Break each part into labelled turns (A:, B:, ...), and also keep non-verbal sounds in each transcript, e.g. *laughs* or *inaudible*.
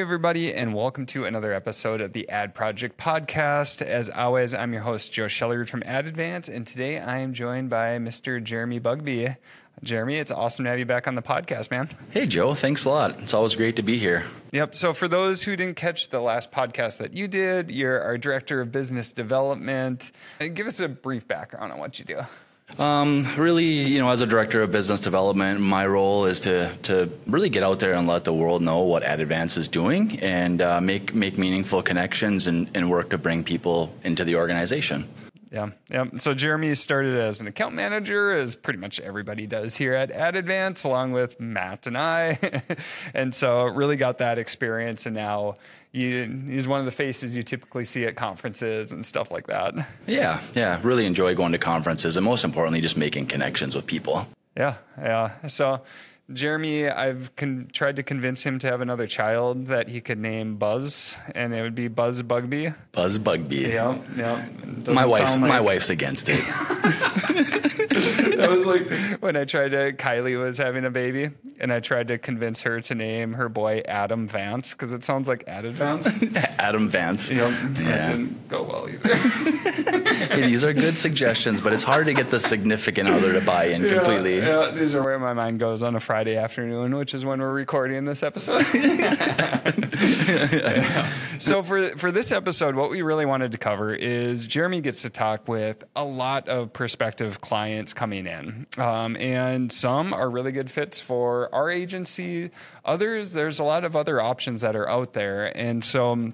A: Hey, everybody, and welcome to another episode of the Ad Project Podcast. As always, I'm your host, Joe Shelerud from Ad Advance, and today I am joined by Mr. Jeremy Bugbee. Jeremy, it's awesome to have you back on the podcast, man.
B: Hey, Joe. Thanks a lot. It's always great to be here.
A: Yep. So, for those who didn't catch the last podcast that you did, you're our director of business development. Give us a brief background on what you do.
B: Um, really, you know, as a director of business development, my role is to to really get out there and let the world know what Ad Advance is doing and uh, make make meaningful connections and, and work to bring people into the organization.
A: Yeah, yeah. So Jeremy started as an account manager, as pretty much everybody does here at Ad Advance, along with Matt and I, *laughs* and so really got that experience. And now you, he's one of the faces you typically see at conferences and stuff like that.
B: Yeah, yeah. Really enjoy going to conferences, and most importantly, just making connections with people.
A: Yeah, yeah. So Jeremy, I've con- tried to convince him to have another child that he could name Buzz, and it would be Buzz Bugbee.
B: Buzz Bugbee.
A: Yeah, yeah.
B: My wife's like... my wife's against it. *laughs*
A: that was like when I tried to. Kylie was having a baby, and I tried to convince her to name her boy Adam Vance because it sounds like Added Vance. *laughs*
B: Adam Vance.
A: Yep. Yeah. That didn't go well either. *laughs*
B: hey, these are good suggestions, but it's hard to get the significant other to buy in
A: yeah,
B: completely.
A: Yeah, these are where my mind goes on a Friday afternoon, which is when we're recording this episode. *laughs* *laughs* so for for this episode, what we really wanted to cover is Jeremy gets to talk with a lot of prospective clients coming in, um, and some are really good fits for our agency. Others, there's a lot of other options that are out there, and so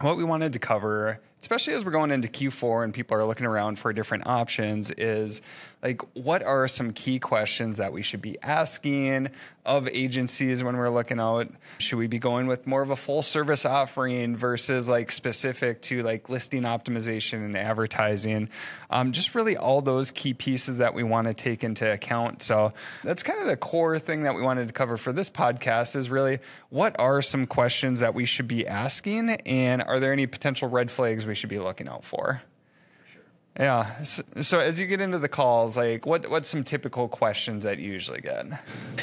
A: what we wanted to cover especially as we're going into Q4 and people are looking around for different options, is like what are some key questions that we should be asking of agencies when we're looking out? Should we be going with more of a full service offering versus like specific to like listing optimization and advertising? Um, just really all those key pieces that we want to take into account. So that's kind of the core thing that we wanted to cover for this podcast is really what are some questions that we should be asking and are there any potential red flags we should be looking out for? Yeah. So, so, as you get into the calls, like what what's some typical questions that you usually get?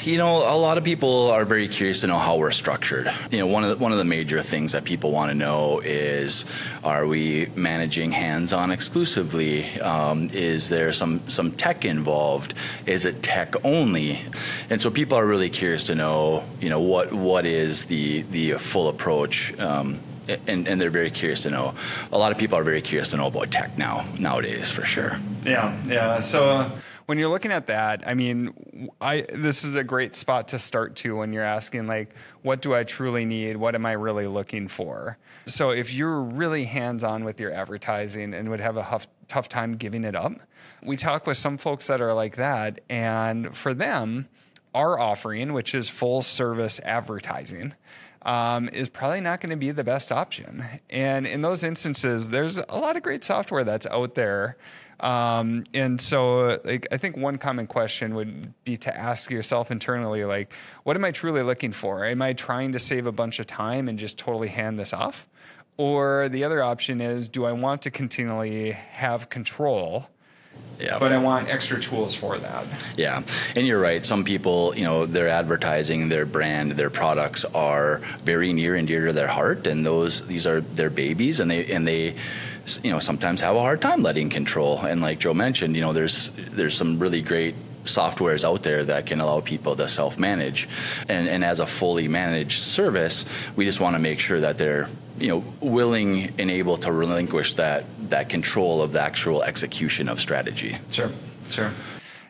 B: You know, a lot of people are very curious to know how we're structured. You know, one of the, one of the major things that people want to know is, are we managing hands-on exclusively? Um, is there some some tech involved? Is it tech only? And so people are really curious to know, you know, what what is the the full approach. Um, and, and they're very curious to know. A lot of people are very curious to know about tech now nowadays, for sure.
A: Yeah, yeah. So uh, when you're looking at that, I mean, I this is a great spot to start to when you're asking like, what do I truly need? What am I really looking for? So if you're really hands-on with your advertising and would have a tough, tough time giving it up, we talk with some folks that are like that, and for them, our offering, which is full service advertising um, is probably not going to be the best option. And in those instances, there's a lot of great software that's out there. Um, and so, like, I think one common question would be to ask yourself internally, like, what am I truly looking for? Am I trying to save a bunch of time and just totally hand this off? Or the other option is, do I want to continually have control? Yeah. But I want extra tools for that.
B: Yeah. And you're right. Some people, you know, their advertising, their brand, their products are very near and dear to their heart and those these are their babies and they and they you know sometimes have a hard time letting control and like Joe mentioned, you know, there's there's some really great softwares out there that can allow people to self-manage. And, and as a fully managed service we just want to make sure that they're you know willing and able to relinquish that that control of the actual execution of strategy.
A: Sure sure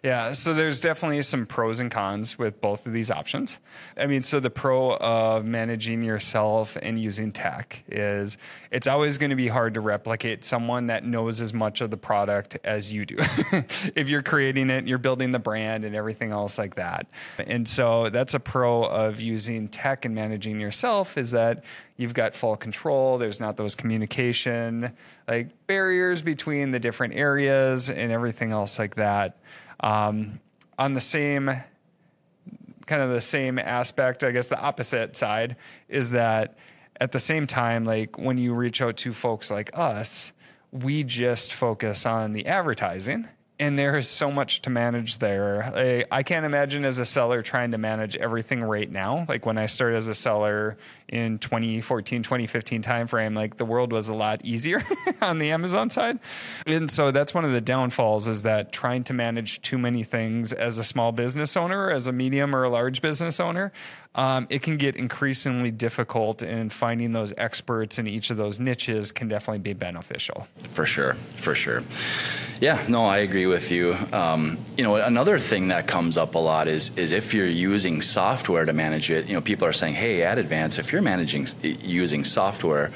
A: yeah, so there's definitely some pros and cons with both of these options. I mean, so the pro of managing yourself and using tech is it's always going to be hard to replicate someone that knows as much of the product as you do. *laughs* if you're creating it, you're building the brand and everything else like that. And so that's a pro of using tech and managing yourself is that you've got full control. There's not those communication like barriers between the different areas and everything else like that. Um, on the same kind of the same aspect, I guess the opposite side is that at the same time, like when you reach out to folks like us, we just focus on the advertising and there is so much to manage there. Like, I can't imagine as a seller trying to manage everything right now. Like when I started as a seller in 2014, 2015 timeframe, like the world was a lot easier *laughs* on the Amazon side. And so that's one of the downfalls is that trying to manage too many things as a small business owner, as a medium or a large business owner, um, it can get increasingly difficult and finding those experts in each of those niches can definitely be beneficial.
B: For sure, for sure. Yeah, no, I agree with you. Um, you know, another thing that comes up a lot is is if you're using software to manage it. You know, people are saying, "Hey, Ad Advance, if you're managing using software,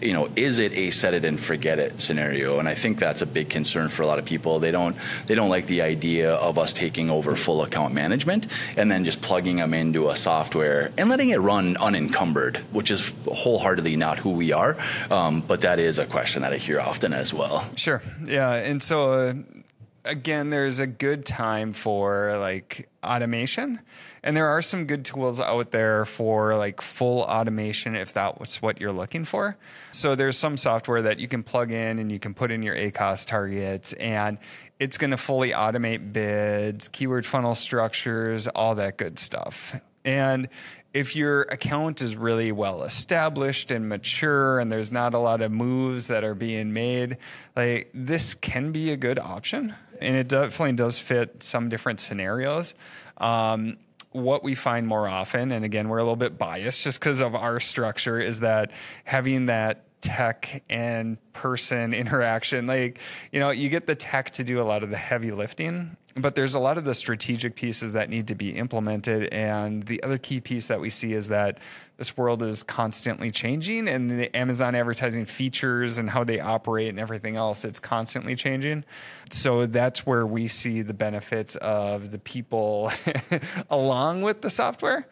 B: you know, is it a set it and forget it scenario? And I think that's a big concern for a lot of people. They don't they don't like the idea of us taking over full account management and then just plugging them into a software and letting it run unencumbered, which is wholeheartedly not who we are. Um, but that is a question that I hear often as well.
A: Sure. Yeah. And so. Uh, again, there's a good time for like automation. And there are some good tools out there for like full automation if that's what you're looking for. So there's some software that you can plug in and you can put in your ACOS targets and it's going to fully automate bids, keyword funnel structures, all that good stuff. And if your account is really well established and mature and there's not a lot of moves that are being made, like this can be a good option and it definitely does fit some different scenarios. Um, what we find more often, and again, we're a little bit biased just because of our structure, is that having that tech and person *laughs* interaction, like, you know, you get the tech to do a lot of the heavy lifting, but there's a lot of the strategic pieces that need to be implemented. And the other key piece that we see is that this world is constantly changing and the Amazon advertising features and how they operate and everything else, it's constantly changing. So that's where we see the benefits of the people *laughs* along with the software.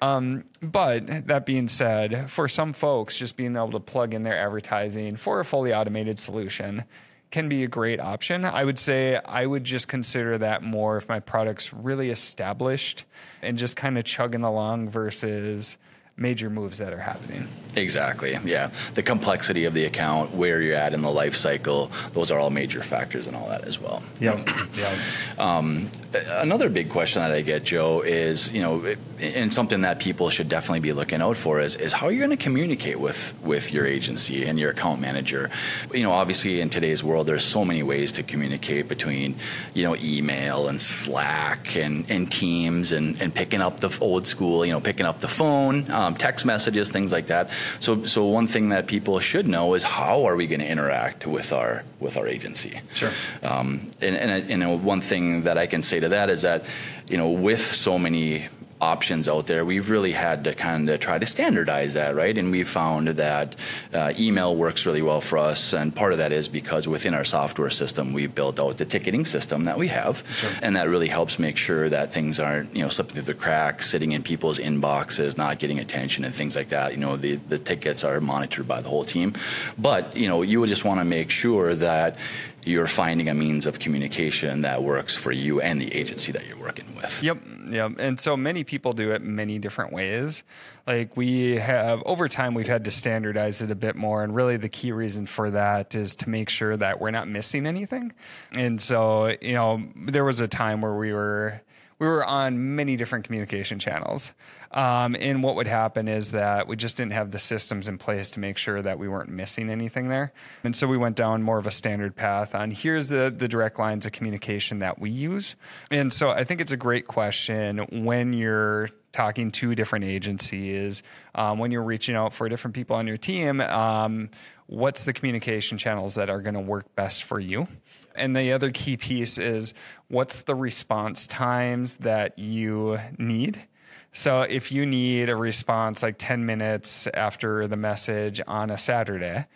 A: Um, but that being said, for some folks, just being able to plug in their advertising for a fully automated solution can be a great option. I would say I would just consider that more if my product's really established and just kind of chugging along versus major moves that are happening.
B: Exactly. Yeah. The complexity of the account, where you're at in the life cycle, those are all major factors and all that as well.
A: Yep. yeah.
B: Um, another big question that I get, Joe, is you know, and something that people should definitely be looking out for is is how are you're going to communicate with with your agency and your account manager. You know, obviously in today's world, there's so many ways to communicate between you know email and Slack and and Teams and and picking up the old school, you know, picking up the phone, um, text messages, things like that. So so one thing that people should know is how are we going to interact with our with our agency.
A: Sure. Um,
B: and and, and one thing that I can say to that is that you know with so many options out there, we've really had to kind of try to standardize that, right? And we found that uh, email works really well for us, and part of that is because within our software system, we've built out the ticketing system that we have, sure. and that really helps make sure that things aren't, you know, slipping through the cracks, sitting in people's inboxes, not getting attention, and things like that. You know, the the tickets are monitored by the whole team, but you know, you would just want to make sure that you're finding a means of communication that works for you and the agency that you're working with.
A: Yep, yep. And so many people do it many different ways. Like we have over time we've had to standardize it a bit more and really the key reason for that is to make sure that we're not missing anything. And so, you know, there was a time where we were we were on many different communication channels. Um, and what would happen is that we just didn't have the systems in place to make sure that we weren't missing anything there. And so we went down more of a standard path on here's the, the direct lines of communication that we use. And so I think it's a great question when you're talking to different agencies, um, when you're reaching out for different people on your team. Um, what's the communication channels that are going to work best for you? And the other key piece is what's the response times that you need? So if you need a response like 10 minutes after the message on a Saturday,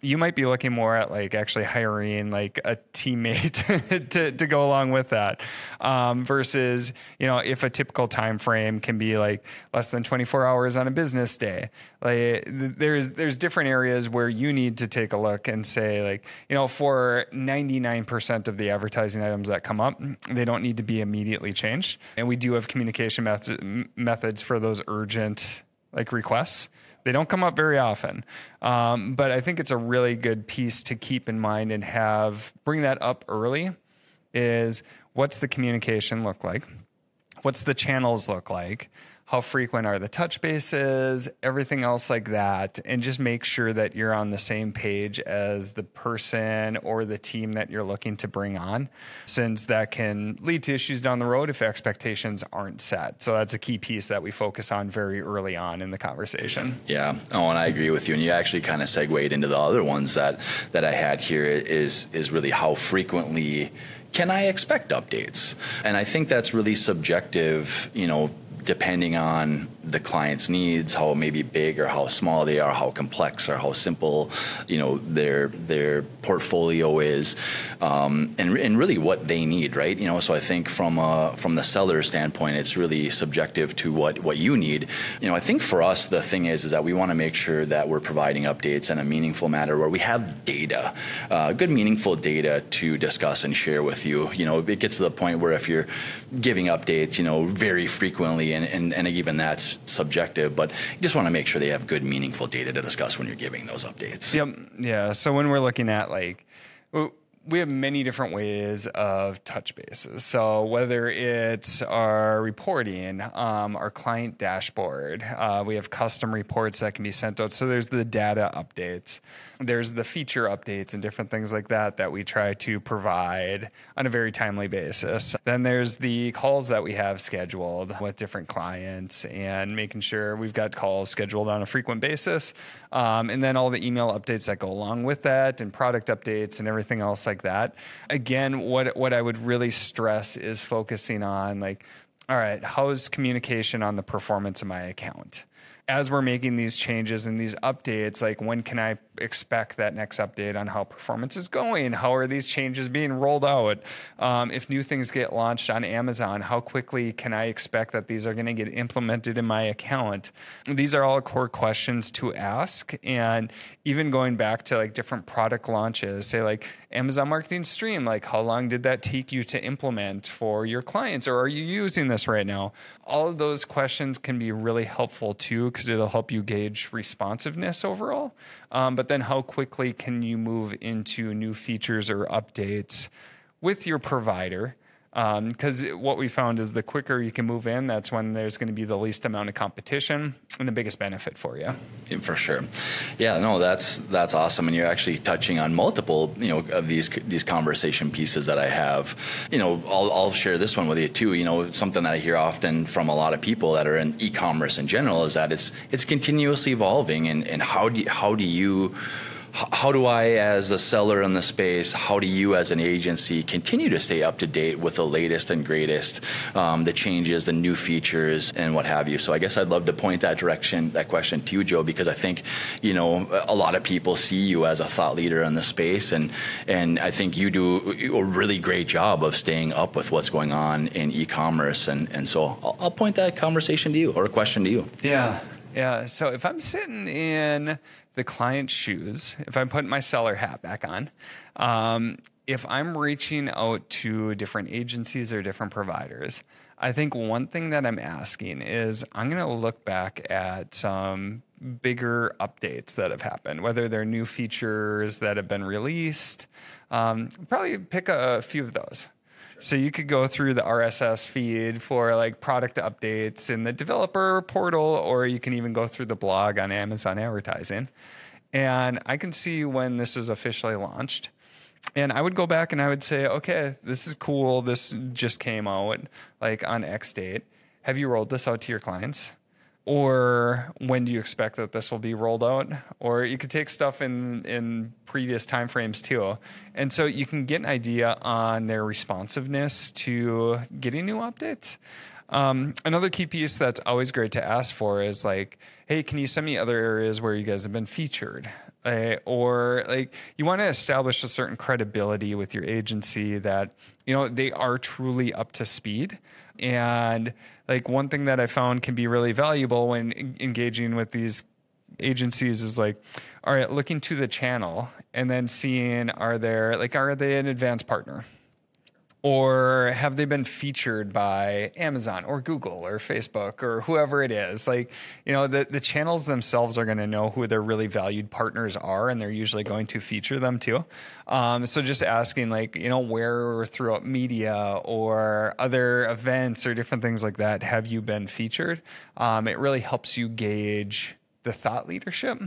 A: you might be looking more at like actually hiring like a teammate *laughs* to, to go along with that um, versus you know if a typical time frame can be like less than 24 hours on a business day. Like there's there's different areas where you need to take a look and say like you know for 99% of the advertising items that come up they don't need to be immediately changed. And we do have communication methods methods for those urgent like requests they don't come up very often. Um, but I think it's a really good piece to keep in mind and have bring that up early is what's the communication look like? What's the channels look like? How frequent are the touch bases, everything else like that, and just make sure that you're on the same page as the person or the team that you're looking to bring on, since that can lead to issues down the road if expectations aren't set. So that's a key piece that we focus on very early on in the conversation.
B: Yeah. Oh, and I agree with you. And you actually kind of segued into the other ones that that I had here is is really how frequently can I expect updates? And I think that's really subjective, you know, depending on the client's needs, how maybe big or how small they are, how complex or how simple, you know, their their portfolio is, um, and and really what they need, right? You know, so I think from a, from the seller standpoint, it's really subjective to what what you need. You know, I think for us the thing is is that we want to make sure that we're providing updates in a meaningful manner where we have data, uh, good meaningful data to discuss and share with you. You know, it gets to the point where if you're giving updates, you know, very frequently, and and, and even that's subjective, but you just want to make sure they have good, meaningful data to discuss when you're giving those updates.
A: Yep. Yeah. So when we're looking at like, we have many different ways of touch bases. So whether it's our reporting, um, our client dashboard, uh, we have custom reports that can be sent out. So there's the data updates, there's the feature updates and different things like that that we try to provide on a very timely basis. Then there's the calls that we have scheduled with different clients and making sure we've got calls scheduled on a frequent basis. Um, and then all the email updates that go along with that and product updates and everything else like that. Again, what what I would really stress is focusing on like, all right, how's communication on the performance of my account? As we're making these changes and these updates, like when can I expect that next update on how performance is going. How are these changes being rolled out? Um, if new things get launched on Amazon, how quickly can I expect that these are going to get implemented in my account? These are all core questions to ask. And even going back to like different product launches, say like Amazon Marketing Stream, like how long did that take you to implement for your clients? Or are you using this right now? All of those questions can be really helpful too, because it'll help you gauge responsiveness overall. Um, but then how quickly can you move into new features or updates with your provider? Because um, what we found is the quicker you can move in, that's when there's going to be the least amount of competition and the biggest benefit for you.
B: Yeah, for sure. Yeah, no, that's that's awesome, and you're actually touching on multiple, you know, of these these conversation pieces that I have. You know, I'll, I'll share this one with you too. You know, something that I hear often from a lot of people that are in e-commerce in general is that it's it's continuously evolving, and and how do you, how do you how do I, as a seller in the space, how do you, as an agency, continue to stay up to date with the latest and greatest, um, the changes, the new features, and what have you? So I guess I'd love to point that direction, that question to you, Joe, because I think you know a lot of people see you as a thought leader in the space, and and I think you do a really great job of staying up with what's going on in e-commerce, and and so I'll, I'll point that conversation to you or a question to you.
A: Yeah. Yeah. So if I'm sitting in the client's shoes, if I'm putting my seller hat back on, um, if I'm reaching out to different agencies or different providers, I think one thing that I'm asking is I'm going to look back at some bigger updates that have happened, whether they're new features that have been released. Um, probably pick a few of those. So you could go through the RSS feed for like product updates in the developer portal, or you can even go through the blog on Amazon advertising. And I can see when this is officially launched. And I would go back and I would say, okay, this is cool. This just came out like on X date. Have you rolled this out to your clients? Or when do you expect that this will be rolled out? Or you could take stuff in in previous timeframes too. And so you can get an idea on their responsiveness to getting new updates. Um, another key piece that's always great to ask for is like hey can you send me other areas where you guys have been featured? Uh, or like you want to establish a certain credibility with your agency that you know they are truly up to speed. And like one thing that I found can be really valuable when engaging with these agencies is like, all right, looking to the channel and then seeing are there like are they an advanced partner? Or have they been featured by Amazon or Google or Facebook or whoever it is? Like, you know, the, the channels themselves are going to know who their really valued partners are, and they're usually going to feature them too. Um, so just asking, like, you know, where throughout media or other events or different things like that have you been featured? Um, it really helps you gauge the thought leadership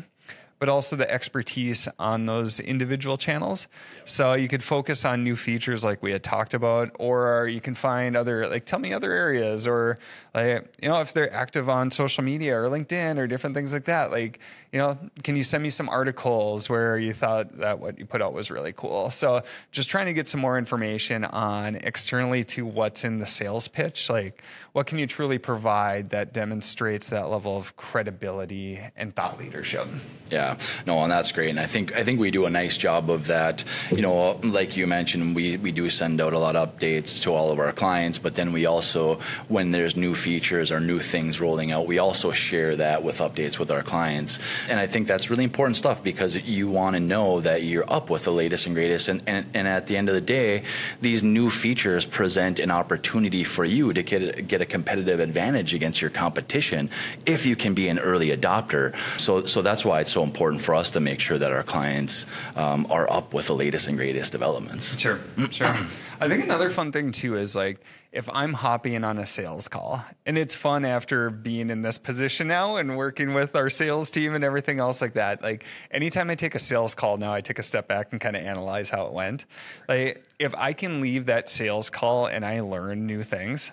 A: but also the expertise on those individual channels. So you could focus on new features like we had talked about, or you can find other, like, tell me other areas, or like, you know, if they're active on social media or LinkedIn or different things like that. Like, you know, can you send me some articles where you thought that what you put out was really cool? So just trying to get some more information on externally to what's in the sales pitch. Like, what can you truly provide that demonstrates that level of credibility and thought leadership?
B: Yeah, no, and that's great. And I think I think we do a nice job of that. You know, like you mentioned, we we do send out a lot of updates to all of our clients, but then we also, when there's new features or new things rolling out, we also share that with updates with our clients. And I think that's really important stuff because you want to know that you're up with the latest and greatest. And, and, and at the end of the day, these new features present an opportunity for you to get, get a competitive advantage against your competition if you can be an early adopter. So, so that's why it's so important for us to make sure that our clients um, are up with the latest and greatest developments.
A: Sure, sure. I think another fun thing too is like if I'm hopping on a sales call, and it's fun after being in this position now and working with our sales team and everything else like that. Like anytime I take a sales call now, I take a step back and kind of analyze how it went. Like if I can leave that sales call and I learn new things,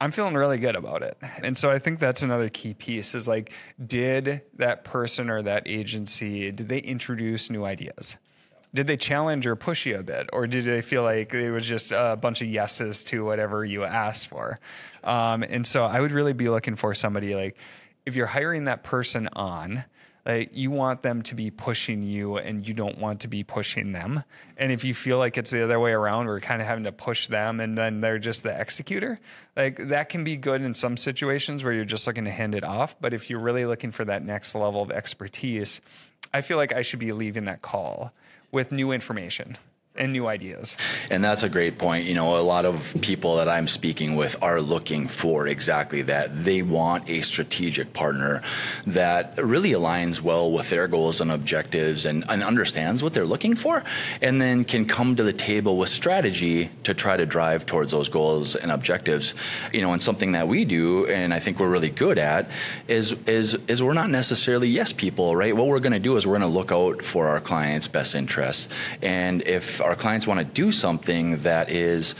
A: I'm feeling really good about it. And so I think that's another key piece is like, did that person or that agency, did they introduce new ideas? Did they challenge or push you a bit? Or did they feel like it was just a bunch of yeses to whatever you asked for? Um, and so I would really be looking for somebody like, if you're hiring that person on, like you want them to be pushing you and you don't want to be pushing them. And if you feel like it's the other way around, we're kind of having to push them and then they're just the executor, like that can be good in some situations where you're just looking to hand it off. But if you're really looking for that next level of expertise, I feel like I should be leaving that call with new information and new ideas.
B: And that's a great point. You know, a lot of people that I'm speaking with are looking for exactly that. They want a strategic partner that really aligns well with their goals and objectives and, and understands what they're looking for, and then can come to the table with strategy to try to drive towards those goals and objectives. You know, and something that we do, and I think we're really good at, is is is we're not necessarily yes people, right? What we're going to do is we're going to look out for our clients' best interests, and if our clients want to do something that is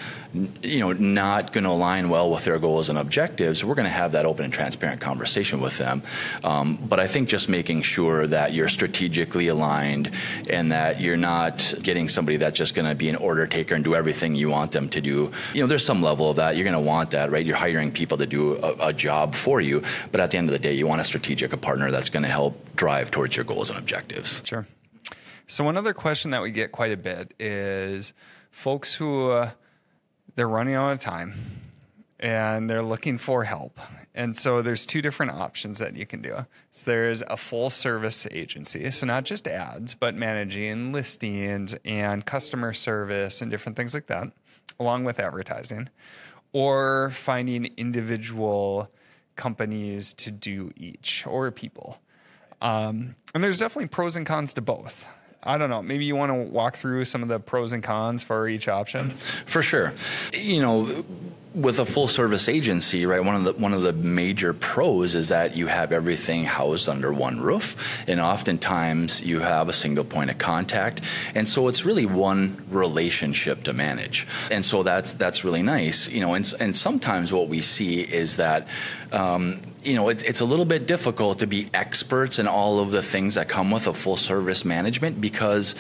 B: you know not going to align well with their goals and objectives we're going to have that open and transparent conversation with them. Um, but i think just making sure that you're strategically aligned and that you're not getting somebody that's just going to be an order taker and do everything you want them to do you know there's some level of that you're going to want that right? You're hiring people to do a, a job for you but at the end of the day you want a strategic a partner that's going to help drive towards your goals and objectives.
A: Sure so one other question that we get quite a bit is folks who uh, they're running out of time and they're looking for help. And so there's two different options that you can do. So there's a full service agency, so not just ads, but managing listings and customer service and different things like that, along with advertising, or finding individual companies to do each or people. Um, and there's definitely pros and cons to both. I don't know. Maybe you want to walk through some of the pros and cons for each option.
B: For sure. You know, with a full service agency, right? One of the one of the major pros is that you have everything housed under one roof, and oftentimes you have a single point of contact, and so it's really one relationship to manage, and so that's that's really nice, you know. And and sometimes what we see is that. Um, you know, it, it's a little bit difficult to be experts in all of the things that come with a full service management because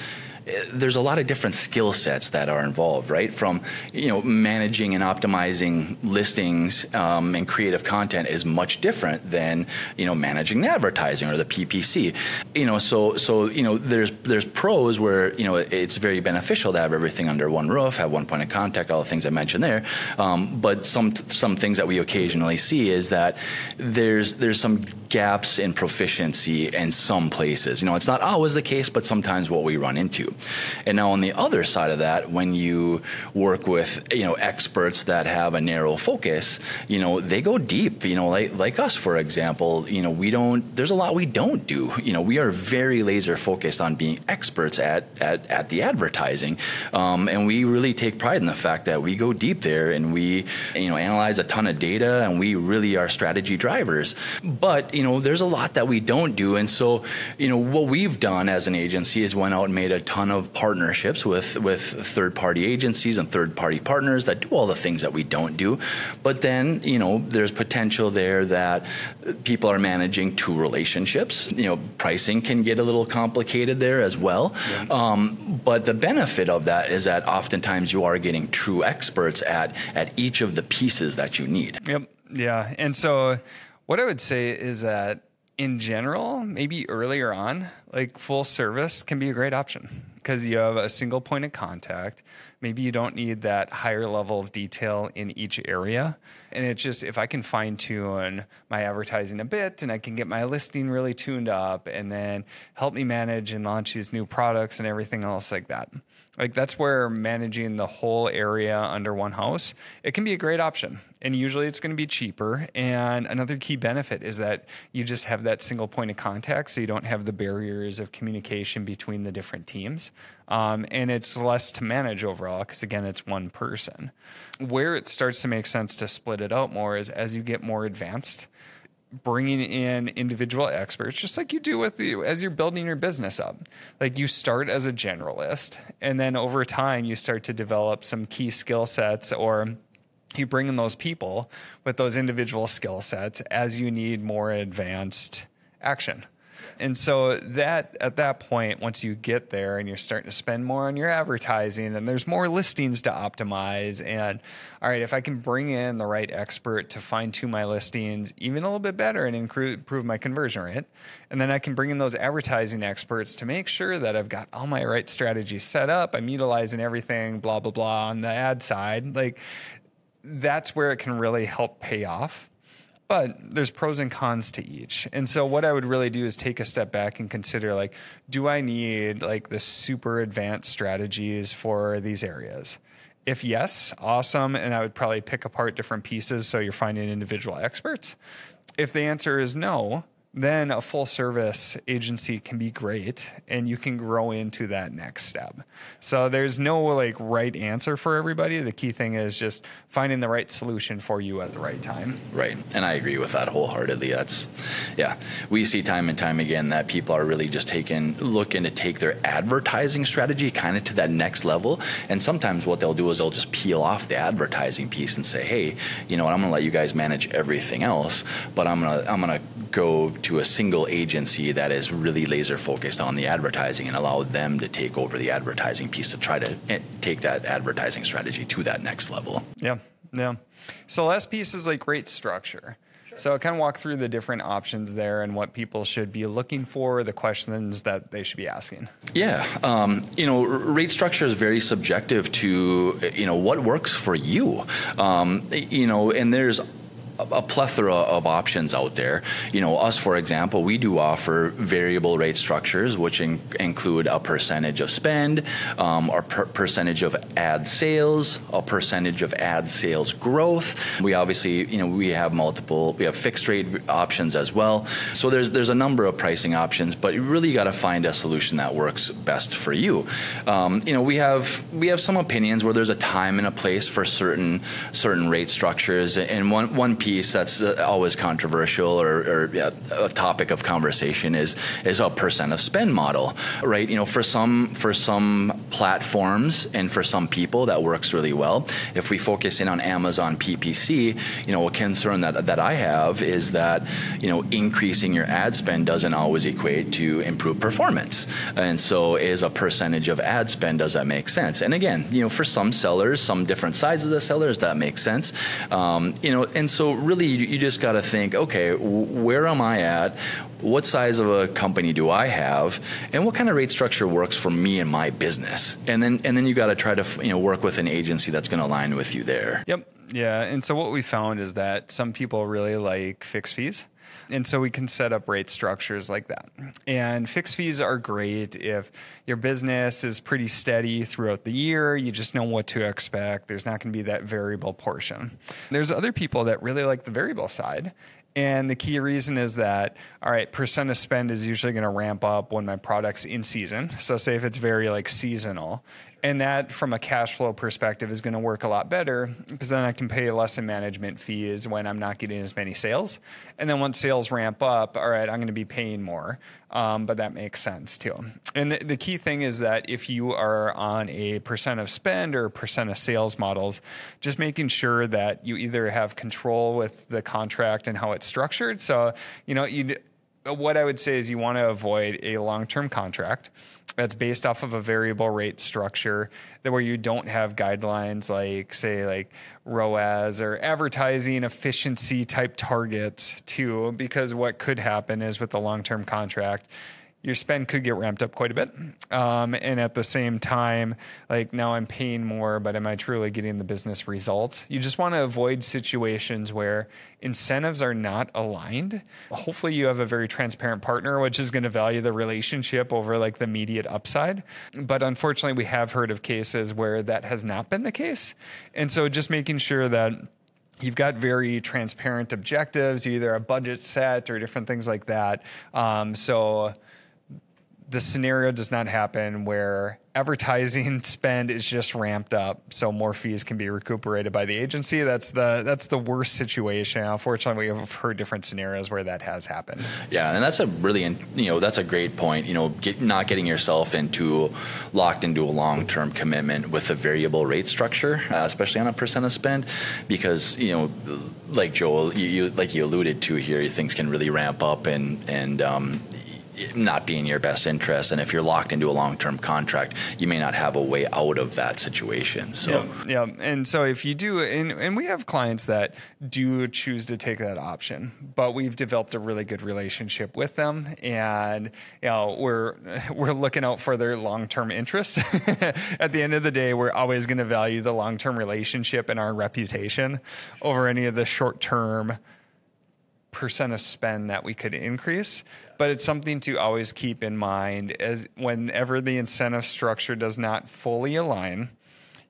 B: there's a lot of different skill sets that are involved, right? From you know managing and optimizing listings um, and creative content is much different than you know managing the advertising or the PPC. You know, so so you know there's there's pros where you know it's very beneficial to have everything under one roof, have one point of contact, all the things I mentioned there. Um, but some some things that we occasionally see is that there's there's some gaps in proficiency in some places. You know, it's not always the case, but sometimes what we run into. And now on the other side of that, when you work with you know experts that have a narrow focus, you know they go deep. You know, like like us for example, you know we don't. There's a lot we don't do. You know, we are very laser focused on being experts at at, at the advertising, um, and we really take pride in the fact that we go deep there and we you know analyze a ton of data and we really are strategy drivers. But you know, there's a lot that we don't do, and so you know what we've done as an agency is went out and made a ton of partnerships with with third party agencies and third party partners that do all the things that we don't do. But then you know, there's potential there that people are managing two relationships. You know, pricing can get a little complicated there as well. Yeah. Um, but the benefit of that is that oftentimes you are getting true experts at at each of the pieces that you need.
A: Yep. Yeah. And so what I would say is that in general, maybe earlier on, like full service can be a great option because you have a single point of contact. Maybe you don't need that higher level of detail in each area. And it's just if I can fine tune my advertising a bit and I can get my listing really tuned up and then help me manage and launch these new products and everything else like that. Like that's where managing the whole area under one house, it can be a great option. And usually it's going to be cheaper. And another key benefit is that you just have that single point of contact so you don't have the barriers of communication between the different teams. Um, and it's less to manage overall because again, it's one person. Where it starts to make sense to split it out more is as you get more advanced bringing in individual experts just like you do with you as you're building your business up. Like you start as a generalist and then over time you start to develop some key skill sets or you bring in those people with those individual skill sets as you need more advanced action and so that at that point, once you get there and you're starting to spend more on your advertising and there's more listings to optimize and all right, if I can bring in the right expert to fine tune my listings even a little bit better and improve my conversion rate, and then I can bring in those advertising experts to make sure that I've got all my right strategies set up, I'm utilizing everything, blah, blah, blah on the ad side, like that's where it can really help pay off but there's pros and cons to each. And so what i would really do is take a step back and consider like do i need like the super advanced strategies for these areas? If yes awesome and i would probably pick apart different pieces so you're finding individual experts. If the answer is no then a full service agency can be great and you can grow into that next step. So there's no like right answer for everybody. The key thing is just finding the right solution for you at the right time.
B: Right. And I agree with that wholeheartedly. That's yeah. We see time and time again that people are really just taking looking to take their advertising strategy kind of to that next level. And sometimes what they'll do is they'll just peel off the advertising piece and say, "Hey, you know what? I'm going to let you guys manage everything else, but I'm going to I'm going to go to a single agency that is really laser focused on the advertising and allow them to take over the advertising piece to try to eh, take that advertising strategy to that next level.
A: Yeah, yeah. So last piece is like rate structure. So I kind of walk through the different options there and what people should be looking for, the questions that they should be asking.
B: Yeah, um, you know, rate structure is very subjective to you know what works for you. Um, you know, and there's a plethora of options out there. You know, us, for example, we do offer variable rate structures, which in, include a percentage of spend, um, or per percentage of ad sales, a percentage of ad sales growth. We obviously, you know, we have multiple, we have fixed rate options as well. So there's there's a number of pricing options, but you really got to find a solution that works best for you. Um, you know, we have we have some opinions where there's a time and a place for certain certain rate structures, and one one piece that's uh, always controversial or, or a topic of conversation is is a percent of spend model, right? You know, for some for some platforms and for some people that works really well. If we focus in on Amazon PPC, you know, a concern that that I have is that you know increasing your ad spend doesn't always equate to improved performance, and so is a percentage of ad spend does that make sense? And again, you know, for some sellers, some different sizes of sellers, that makes sense. Um, you know, and so really you, you just got to think, okay, where am I at? What size of a company do I have, and what kind of rate structure works for me and my business? And then and then you got to try to you know work with an agency that's going to align with you there.
A: Yep. Yeah. And so what we found is that some people really like fixed fees. And so we can set up rate structures like that. And fixed fees are great if your business is pretty steady throughout the year. You just know what to expect. There's not going to be that variable portion. There's other people that really like the variable side. And the key reason is that, all right, percent of spend is usually going to ramp up when my product's in season. So, say if it's very like seasonal, and that from a cash flow perspective is going to work a lot better because then I can pay less in management fees when I'm not getting as many sales. And then once sales ramp up, all right, I'm going to be paying more. Um, but that makes sense too. And the, the, key thing is that if you are on a percent of spend or percent of sales models, just making sure that you either have control with the contract and how it's structured. So, you know, you what I would say is you want to avoid a long term contract that's based off of a variable rate structure that where you don't have guidelines like say like ROAS or advertising efficiency type targets too because what could happen is with the long term contract your spend could get ramped up quite a bit. Um, and at the same time, like now I'm paying more, but am I truly getting the business results? You just want to avoid situations where incentives are not aligned. Hopefully, you have a very transparent partner, which is going to value the relationship over like the immediate upside. But unfortunately, we have heard of cases where that has not been the case. And so just making sure that you've got very transparent objectives, either a budget set or different things like that. Um, so the scenario does not happen where advertising *laughs* spend is just ramped up so more fees can be recuperated by the agency. That's the that's the worst situation. Unfortunately we have heard different scenarios where that has happened.
B: Yeah and that's a really you know that's a great point. You know get, not getting yourself into locked into a long-term commitment with a variable rate structure uh, especially on a percent of spend because you know like Joel you, you, like you alluded to here things can really ramp up and and um, not be in your best interest. And if you're locked into a long term contract, you may not have a way out of that situation. So,
A: yeah. yeah. And so if you do, and, and we have clients that do choose to take that option, but we've developed a really good relationship with them. And, you know, we're, *laughs* we're looking out for their long term interests. *laughs* At the end of the day, we're always going to value the long term relationship and our reputation over any of the short term percent of spend that we could increase but it's something to always keep in mind as whenever the incentive structure does not fully align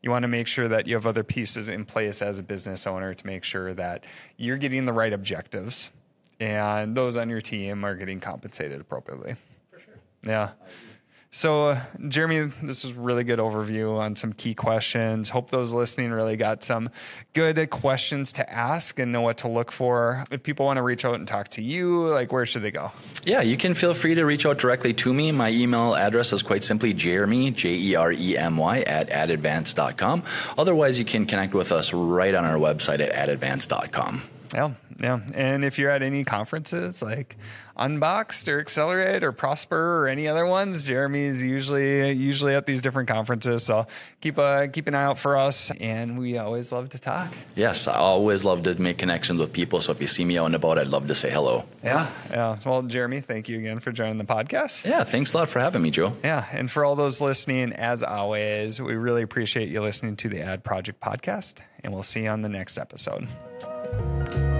A: you want to make sure that you have other pieces in place as a business owner to make sure that you're getting the right objectives and those on your team are getting compensated appropriately.
B: For sure.
A: Yeah so, uh, Jeremy, this was really good overview on some key questions. Hope those listening really got some good questions to ask and know what to look for. If people want to reach out and talk to you, like where should they go?
B: Yeah, you can feel free to reach out directly to me. My email address is quite simply Jeremy, J E R E M Y, at adadvance.com. Otherwise, you can connect with us right on our website at adadvance.com.
A: Yeah, yeah. And if you're at any conferences like Unboxed or Accelerate or Prosper or any other ones, Jeremy's usually usually at these different conferences. So keep a keep an eye out for us, and we always love to talk.
B: Yes, I always love to make connections with people. So if you see me out and about, I'd love to say hello.
A: Yeah, yeah. Well, Jeremy, thank you again for joining the podcast.
B: Yeah, thanks a lot for having me, Joe.
A: Yeah, and for all those listening, as always, we really appreciate you listening to the Ad Project podcast, and we'll see you on the next episode. Bye.